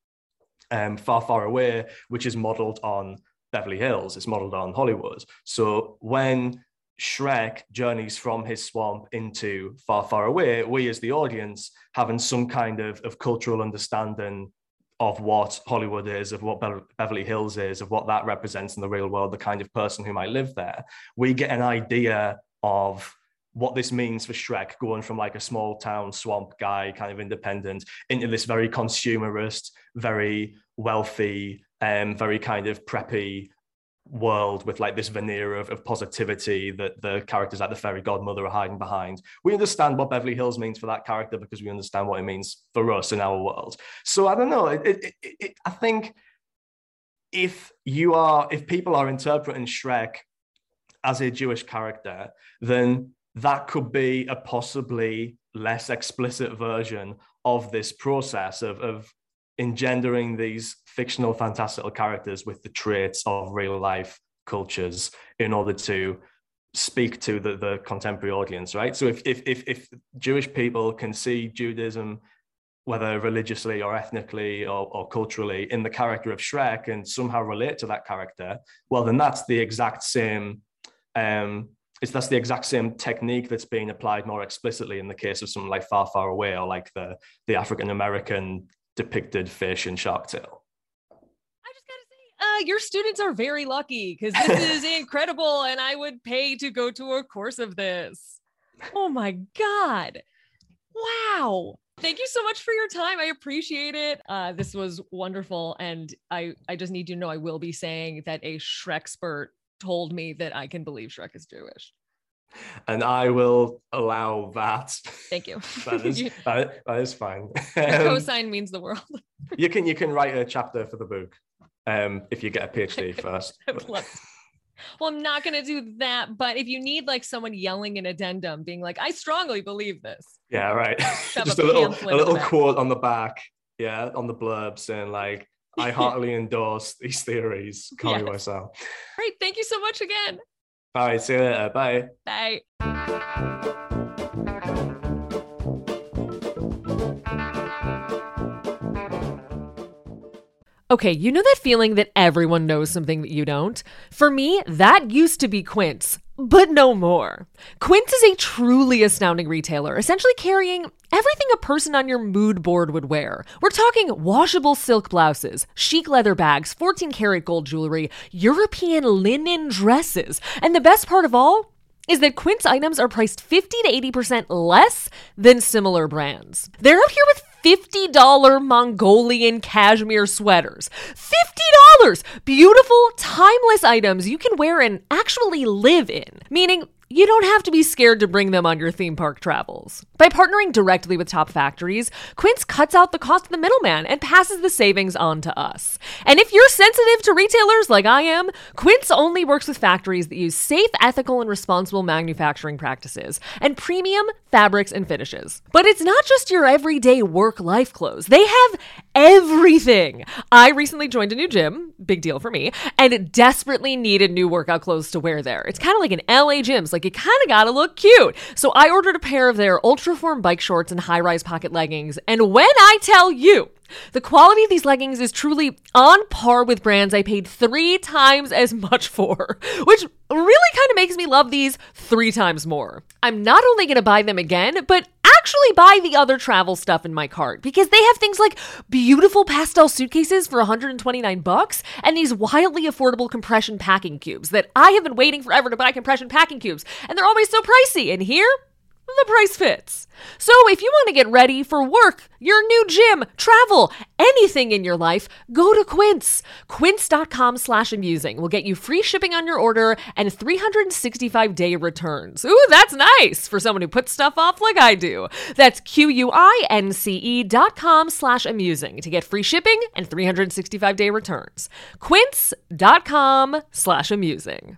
um, Far Far Away, which is modeled on Beverly Hills. It's modeled on Hollywood. So when Shrek journeys from his swamp into far, far away, we as the audience having some kind of, of cultural understanding of what Hollywood is, of what Be- Beverly Hills is, of what that represents in the real world, the kind of person who might live there, we get an idea of what this means for Shrek going from like a small town swamp guy, kind of independent, into this very consumerist, very wealthy, um, very kind of preppy world with like this veneer of, of positivity that the characters like the fairy godmother are hiding behind. We understand what Beverly Hills means for that character because we understand what it means for us in our world. So I don't know. It, it, it, I think if you are, if people are interpreting Shrek as a Jewish character, then that could be a possibly less explicit version of this process of, of engendering these fictional fantastical characters with the traits of real life cultures in order to speak to the, the contemporary audience right? So if, if if if jewish people can see judaism whether religiously or ethnically or, or culturally in the character of shrek and somehow relate to that character well then that's the exact same um it's that's the exact same technique that's being applied more explicitly in the case of something like far far away or like the the african american depicted fish in Shark Tale. I just gotta say, uh, your students are very lucky because this is incredible, and I would pay to go to a course of this. Oh my god! Wow. Thank you so much for your time. I appreciate it. Uh, this was wonderful, and I I just need you to know I will be saying that a Shrek Shrekspert told me that I can believe Shrek is Jewish and I will allow that. Thank you. that, is, that, that is fine. The um, cosign means the world. you can you can write a chapter for the book um, if you get a PhD first. well, I'm not going to do that. But if you need like someone yelling an addendum, being like, "I strongly believe this." Yeah, right. Just a, a little a little quote on the back. Yeah, on the blurb saying like, "I heartily endorse these theories." Carlye yes. Wisel. Great. Thank you so much again. All right. See you later. Bye. Bye. Okay, you know that feeling that everyone knows something that you don't? For me, that used to be Quince, but no more. Quince is a truly astounding retailer, essentially carrying everything a person on your mood board would wear. We're talking washable silk blouses, chic leather bags, 14 karat gold jewelry, European linen dresses, and the best part of all, is that Quince items are priced 50 to 80% less than similar brands. They're up here with $50 Mongolian cashmere sweaters. $50! Beautiful, timeless items you can wear and actually live in. Meaning, you don't have to be scared to bring them on your theme park travels. By partnering directly with top factories, Quince cuts out the cost of the middleman and passes the savings on to us. And if you're sensitive to retailers like I am, Quince only works with factories that use safe, ethical, and responsible manufacturing practices and premium fabrics and finishes. But it's not just your everyday work life clothes, they have everything. I recently joined a new gym, big deal for me, and desperately needed new workout clothes to wear there. It's kind of like an LA gym. So like it kind of gotta look cute. So I ordered a pair of their Ultraform bike shorts and high rise pocket leggings. And when I tell you, the quality of these leggings is truly on par with brands I paid three times as much for, which really kind of makes me love these three times more. I'm not only to buy them again, but actually buy the other travel stuff in my cart because they have things like beautiful pastel suitcases for 129 bucks and these wildly affordable compression packing cubes that I have been waiting forever to buy compression packing cubes and they're always so pricey. And here, the price fits. So if you want to get ready for work, your new gym, travel, anything in your life, go to Quince. Quince.com slash amusing will get you free shipping on your order and 365 day returns. Ooh, that's nice for someone who puts stuff off like I do. That's Q-U-I-N-C-E dot com slash amusing to get free shipping and 365 day returns. Quince.com slash amusing.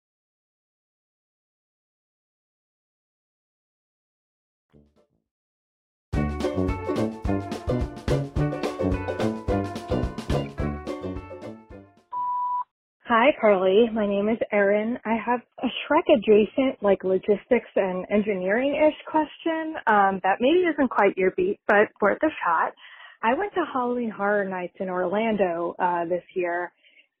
Hi, Carlye. My name is Erin. I have a Shrek adjacent, like logistics and engineering ish question um, that maybe isn't quite your beat, but worth a shot. I went to Halloween Horror Nights in Orlando uh, this year,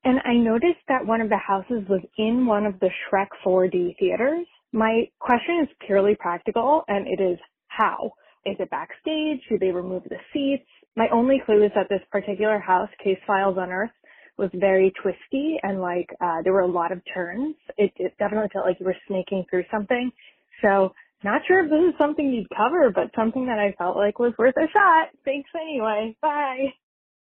and I noticed that one of the houses was in one of the Shrek 4D theaters. My question is purely practical, and it is how? Is it backstage? Do they remove the seats? My only clue is that this particular house, Case Files Unearthed, was very twisty and like uh, there were a lot of turns. It, it definitely felt like you were snaking through something. So not sure if this is something you'd cover, but something that I felt like was worth a shot. Thanks anyway. Bye.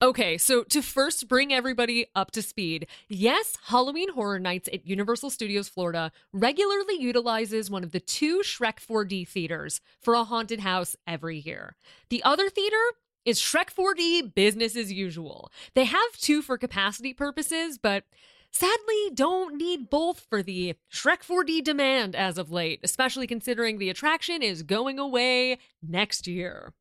Okay, so to first bring everybody up to speed, yes, Halloween Horror Nights at Universal Studios Florida regularly utilizes one of the two Shrek 4D theaters for a haunted house every year. The other theater is Shrek 4D business as usual. They have two for capacity purposes, but sadly don't need both for the Shrek 4D demand as of late, especially considering the attraction is going away next year.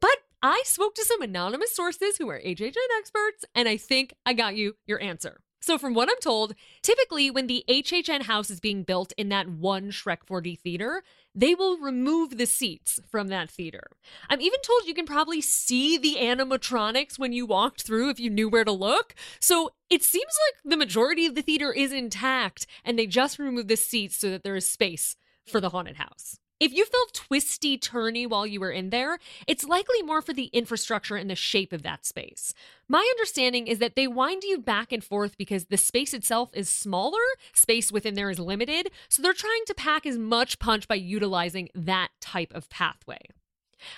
But I spoke to some anonymous sources who are HHN experts, and I think I got you your answer. So, from what I'm told, typically when the HHN house is being built in that one Shrek 4D theater, they will remove the seats from that theater. I'm even told you can probably see the animatronics when you walked through if you knew where to look. So, it seems like the majority of the theater is intact and they just removed the seats so that there is space for the haunted house. If you felt twisty turny while you were in there, it's likely more for the infrastructure and the shape of that space. My understanding is that they wind you back and forth because the space itself is smaller, space within there is limited, so they're trying to pack as much punch by utilizing that type of pathway.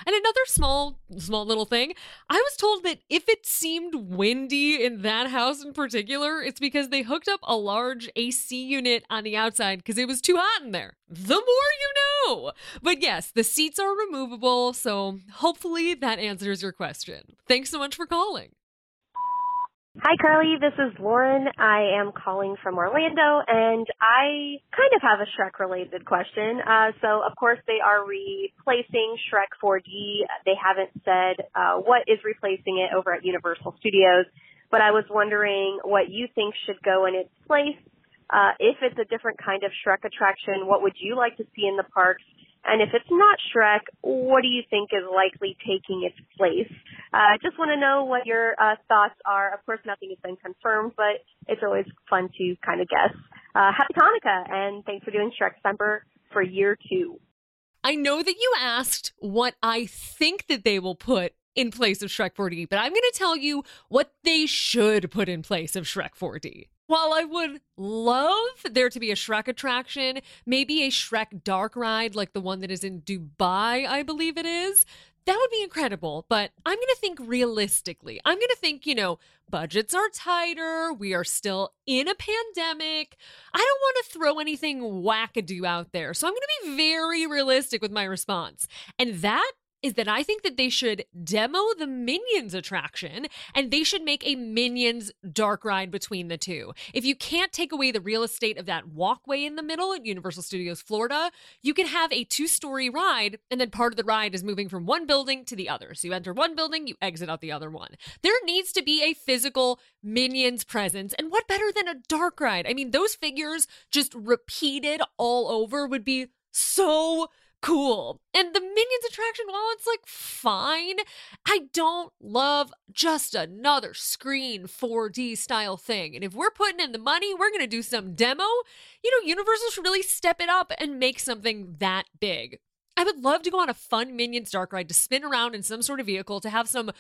And another small, small little thing, I was told that if it seemed windy in that house in particular, it's because they hooked up a large AC unit on the outside because it was too hot in there. The more you know. But yes, the seats are removable, so hopefully that answers your question. Thanks so much for calling. Hi, Carlye. This is Lauren. I am calling from Orlando, and I kind of have a Shrek related question. Uh, so, of course, they are replacing Shrek 4D. They haven't said uh, what is replacing it over at Universal Studios, but I was wondering what you think should go in its place. Uh, if it's a different kind of Shrek attraction, what would you like to see in the parks? And if it's not Shrek, what do you think is likely taking its place? I uh, just want to know what your uh, thoughts are. Of course, nothing has been confirmed, but it's always fun to kind of guess. Uh, happy Hanukkah, and thanks for doing Shrek December for year two. I know that you asked what I think that they will put in place of Shrek 4D, but I'm going to tell you what they should put in place of Shrek 4D. While I would love there to be a Shrek attraction, maybe a Shrek dark ride like the one that is in Dubai, I believe it is, that would be incredible. But I'm going to think realistically. I'm going to think, you know, budgets are tighter. We are still in a pandemic. I don't want to throw anything wackadoo out there. So I'm going to be very realistic with my response. And that is that I think that they should demo the Minions attraction and they should make a Minions dark ride between the two. If you can't take away the real estate of that walkway in the middle at Universal Studios Florida, you can have a two story ride and then part of the ride is moving from one building to the other. So you enter one building, you exit out the other one. There needs to be a physical Minions presence. And what better than a dark ride? I mean, those figures just repeated all over would be so cool. And the Minions attraction, while it's like fine, I don't love just another screen 4D style thing. And if we're putting in the money, we're going to do some demo. You know, Universal should really step it up and make something that big. I would love to go on a fun Minions dark ride to spin around in some sort of vehicle to have some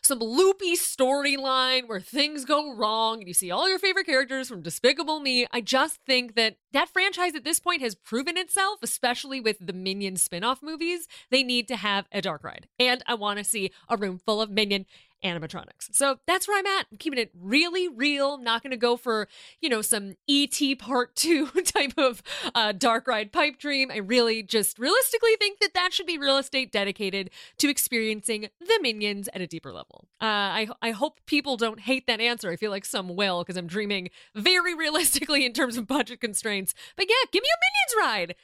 some loopy storyline where things go wrong and you see all your favorite characters from Despicable Me. I just think that that franchise at this point has proven itself, especially with the Minion spin-off movies. They need to have a dark ride. And I want to see a room full of Minion animatronics. So that's where I'm at. I'm keeping it really real. I'm not going to go for, you know, some ET part two type of uh, dark ride pipe dream. I really just realistically think that that should be real estate dedicated to experiencing the minions at a deeper level. Uh, I, I hope people don't hate that answer. I feel like some will because I'm dreaming very realistically in terms of budget constraints. But yeah, give me a minions ride.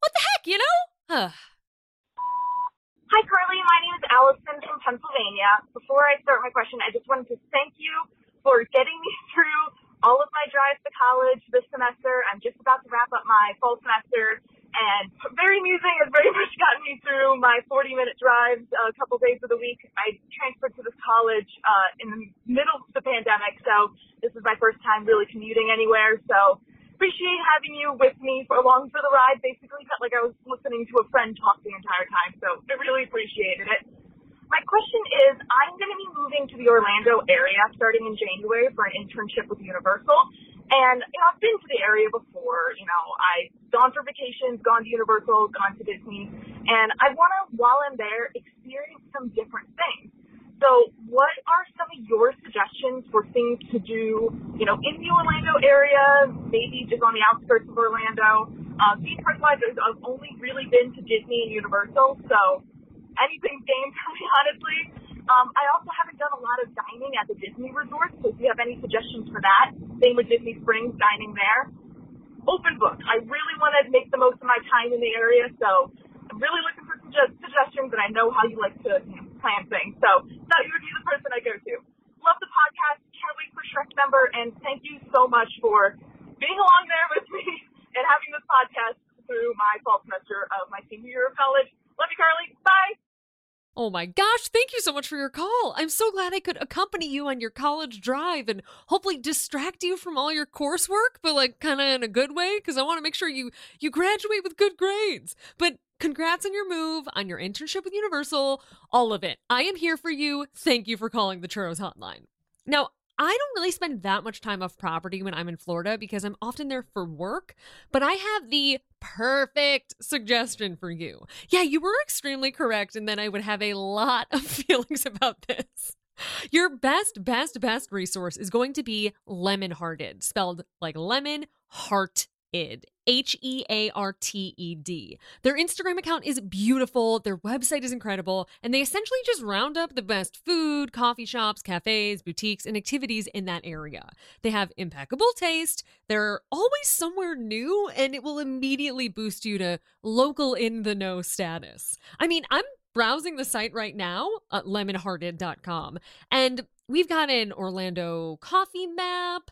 What the heck, you know? Hi, Carlye. My name is Allison from Pennsylvania. Before I start my question, I just wanted to thank you for getting me through all of my drives to college this semester. I'm just about to wrap up my fall semester, and very amusing has very much gotten me through my 40 minute drives a couple days of the week. I transferred to this college uh, in the middle of the pandemic, so this is my first time really commuting anywhere. So appreciate having you with me for along for the ride. Basically, felt like I was listening to a friend talk the entire time, so I really appreciated it. My question is, I'm going to be moving to the Orlando area starting in January for an internship with Universal. And, you know, I've been to the area before. You know, I've gone for vacations, gone to Universal, gone to Disney. And I want to, while I'm there, experience some different things. So what are some of your suggestions for things to do, you know, in the Orlando area, maybe just on the outskirts of Orlando? Uh, personally, I've only really been to Disney and Universal, so anything game for me, honestly. Um, I also haven't done a lot of dining at the Disney resort, so if you have any suggestions for that, same with Disney Springs, dining there. Open book. I really want to make the most of my time in the area, so I'm really looking for suggestions, and I know how you like to you know, plan things. So thought you would be the person I go to. Love the podcast. Can't wait for Shreksember. And thank you so much for being along there with me and having this podcast through my fall semester of my senior year of college. Love you, Carlye. Bye. Oh my gosh, thank you so much for your call. I'm so glad I could accompany you on your college drive and hopefully distract you from all your coursework, but like kind of in a good way because I want to make sure you you graduate with good grades. But Congrats on your move, on your internship with Universal, all of it. I am here for you. Thank you for calling the Churros Hotline. Now, I don't really spend that much time off property when I'm in Florida because I'm often there for work, but I have the perfect suggestion for you. Yeah, you were extremely correct, and then I would have a lot of feelings about this. Your best, best, best resource is going to be Lemon Hearted, spelled like lemon, heart, id. H E A R T E D. Their Instagram account is beautiful, their website is incredible, and they essentially just round up the best food, coffee shops, cafes, boutiques, and activities in that area. They have impeccable taste, they're always somewhere new, and it will immediately boost you to local in the know status. I mean, I'm browsing the site right now at lemonhearted.com, and we've got an Orlando coffee map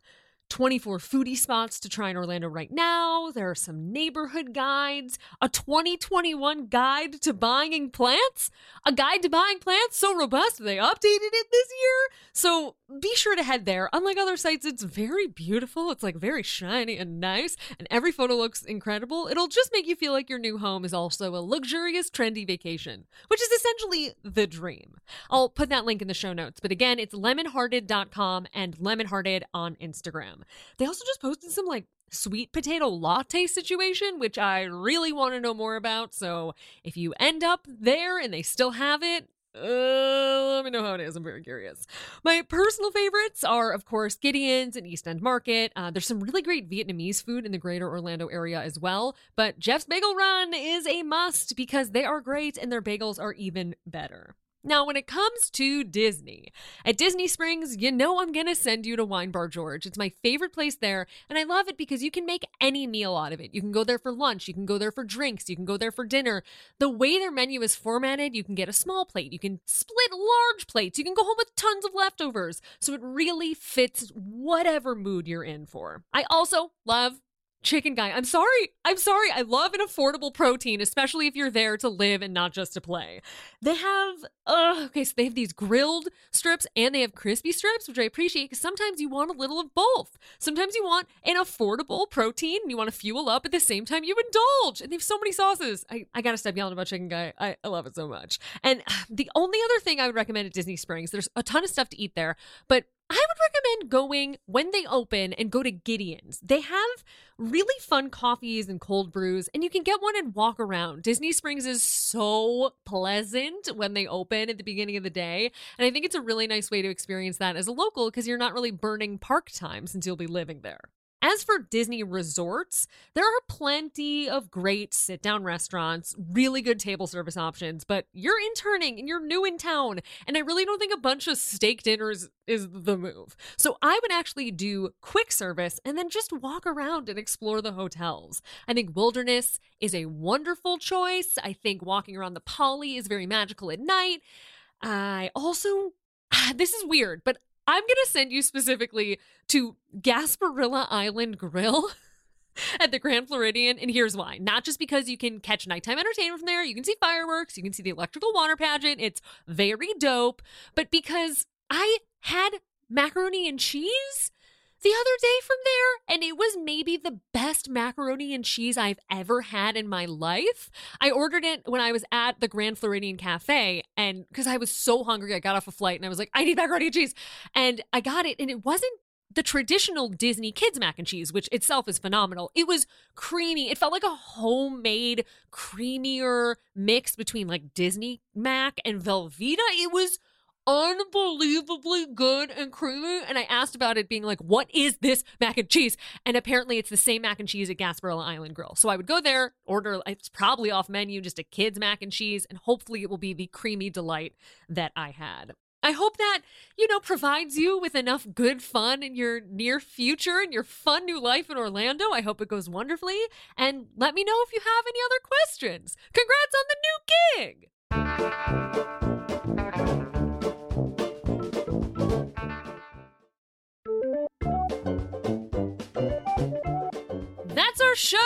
24 foodie spots to try in Orlando right now. There are some neighborhood guides, a 2021 guide to buying plants, a guide to buying plants so robust they updated it this year. So be sure to head there. Unlike other sites, it's very beautiful. It's like very shiny and nice, and every photo looks incredible. It'll just make you feel like your new home is also a luxurious, trendy vacation, which is essentially the dream. I'll put that link in the show notes, but again, it's lemonhearted.com and lemonhearted on Instagram. They also just posted some like sweet potato latte situation, which I really want to know more about. So if you end up there and they still have it, uh, let me know how it is. I'm very curious. My personal favorites are, of course, Gideon's and East End Market. Uh, there's some really great Vietnamese food in the greater Orlando area as well. But Jeff's Bagel Run is a must because they are great and their bagels are even better. Now, when it comes to Disney, at Disney Springs, you know I'm going to send you to Wine Bar George. It's my favorite place there, and I love it because you can make any meal out of it. You can go there for lunch, you can go there for drinks, you can go there for dinner. The way their menu is formatted, you can get a small plate, you can split large plates, you can go home with tons of leftovers. So it really fits whatever mood you're in for. I also love chicken guy. I'm sorry. I'm sorry. I love an affordable protein, especially if you're there to live and not just to play. They have, uh, okay, so they have these grilled strips and they have crispy strips, which I appreciate because sometimes you want a little of both. Sometimes you want an affordable protein and you want to fuel up at the same time you indulge. And they have so many sauces. I, I gotta stop yelling about chicken guy. I, I love it so much. And the only other thing I would recommend at Disney Springs, there's a ton of stuff to eat there, but I would recommend going when they open and go to Gideon's. They have really fun coffees and cold brews, and you can get one and walk around. Disney Springs is so pleasant when they open at the beginning of the day. And I think it's a really nice way to experience that as a local because you're not really burning park time since you'll be living there. As for Disney resorts, there are plenty of great sit down restaurants, really good table service options, but you're interning and you're new in town, and I really don't think a bunch of steak dinners is the move. So I would actually do quick service and then just walk around and explore the hotels. I think Wilderness is a wonderful choice. I think walking around the Poly is very magical at night. I also, this is weird, but I'm going to send you specifically to Gasparilla Island Grill at the Grand Floridian. And here's why. Not just because you can catch nighttime entertainment from there, you can see fireworks, you can see the electrical water pageant. It's very dope. But because I had macaroni and cheese the other day from there, and it was maybe the best macaroni and cheese I've ever had in my life. I ordered it when I was at the Grand Floridian Cafe, and because I was so hungry, I got off a flight and I was like, I need macaroni and cheese. And I got it, and it wasn't the traditional Disney kids mac and cheese, which itself is phenomenal. It was creamy. It felt like a homemade, creamier mix between like Disney mac and Velveeta. It was unbelievably good and creamy. And I asked about it being like, what is this mac and cheese? And apparently it's the same mac and cheese at Gasparilla Island Grill. So I would go there, order, it's probably off menu, just a kid's mac and cheese, and hopefully it will be the creamy delight that I had. I hope that, you know, provides you with enough good fun in your near future and your fun new life in Orlando. I hope it goes wonderfully. And let me know if you have any other questions. Congrats on the new gig! Show!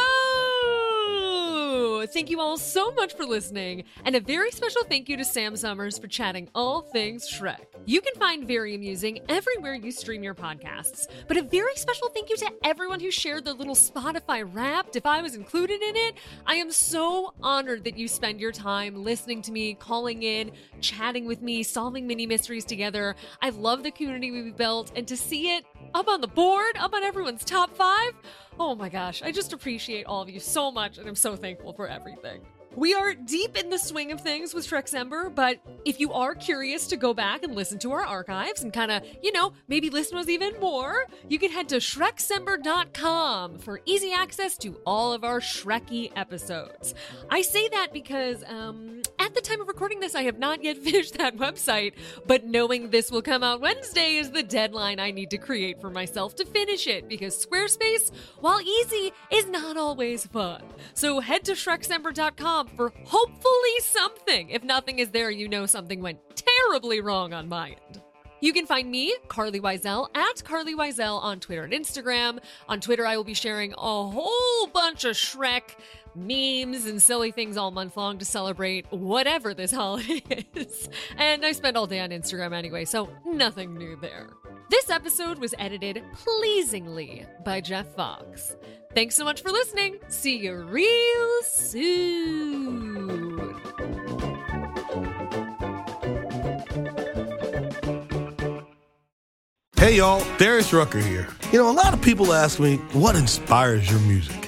Thank you all so much for listening, and a very special thank you to Sam Summers for chatting all things Shrek. You can find Very Amusing everywhere you stream your podcasts, but a very special thank you to everyone who shared their little Spotify wrapped if I was included in it. I am so honored that you spend your time listening to me, calling in, chatting with me, solving mini mysteries together. I love the community we've built, and to see it up on the board, up on everyone's top five. Oh my gosh, I just appreciate all of you so much, and I'm so thankful for everything. We are deep in the swing of things with Shreksember, but if you are curious to go back and listen to our archives and kind of, you know, maybe listen to us even more, you can head to shreksember.com for easy access to all of our Shreky episodes. I say that because um, at the time of recording this, I have not yet finished that website, but knowing this will come out Wednesday is the deadline I need to create for myself to finish it because Squarespace, while easy, is not always fun. So head to shreksember.com for hopefully something. If nothing is there, you know something went terribly wrong on my end. You can find me, Carlye Wisel, at Carlye Wisel on Twitter and Instagram. On Twitter, I will be sharing a whole bunch of Shrek memes and silly things all month long to celebrate whatever this holiday is. And I spend all day on Instagram anyway, so nothing new there. This episode was edited pleasingly by Jeff Fox. Thanks so much for listening. See you real soon. Hey y'all, Darius Rucker here. You know, a lot of people ask me, what inspires your music?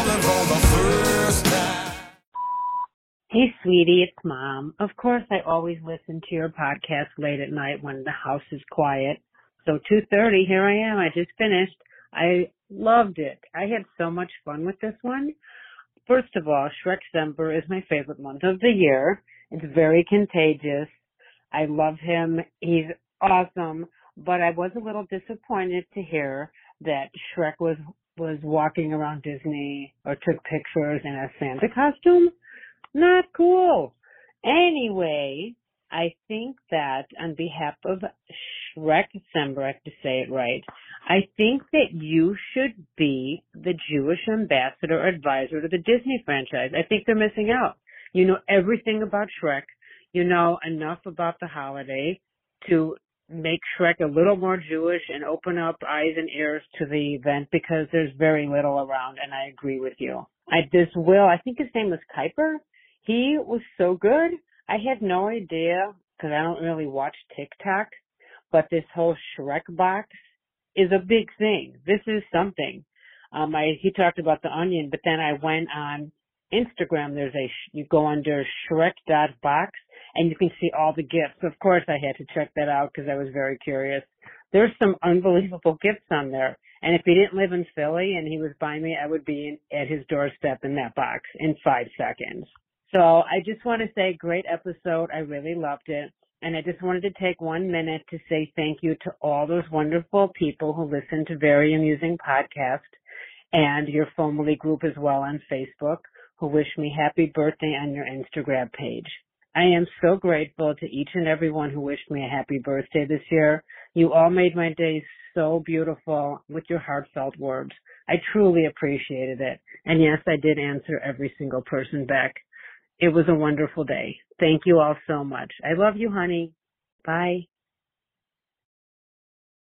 Hey, sweetie, it's mom. Of course, I always listen to your podcast late at night when the house is quiet. So 2.30, here I am. I just finished. I loved it. I had so much fun with this one. First of all, Shreksember is my favorite month of the year. It's very contagious. I love him. He's awesome. But I was a little disappointed to hear that Shrek was was walking around Disney or took pictures in a Santa costume. Not cool. Anyway, I think that on behalf of Shreksember, I have to say it right, I think that you should be the Jewish ambassador advisor to the Disney franchise. I think they're missing out. You know everything about Shrek. You know enough about the holiday to make Shrek a little more Jewish and open up eyes and ears to the event because there's very little around and I agree with you. I this Will, I think his name was Kuiper. He was so good. I had no idea because I don't really watch TikTok, but this whole Shrek box is a big thing. This is something. Um, I, he talked about the onion, but then I went on Instagram. There's a, you go under Shrek dot box and you can see all the gifts. Of course, I had to check that out because I was very curious. There's some unbelievable gifts on there. And if he didn't live in Philly and he was by me, I would be in, at his doorstep in that box in five seconds. So I just want to say great episode. I really loved it. And I just wanted to take one minute to say thank you to all those wonderful people who listen to Very Amusing Podcast and your family group as well on Facebook who wish me happy birthday on your Instagram page. I am so grateful to each and every one who wished me a happy birthday this year. You all made my day so beautiful with your heartfelt words. I truly appreciated it. And yes, I did answer every single person back. It was a wonderful day. Thank you all so much. I love you, honey. Bye.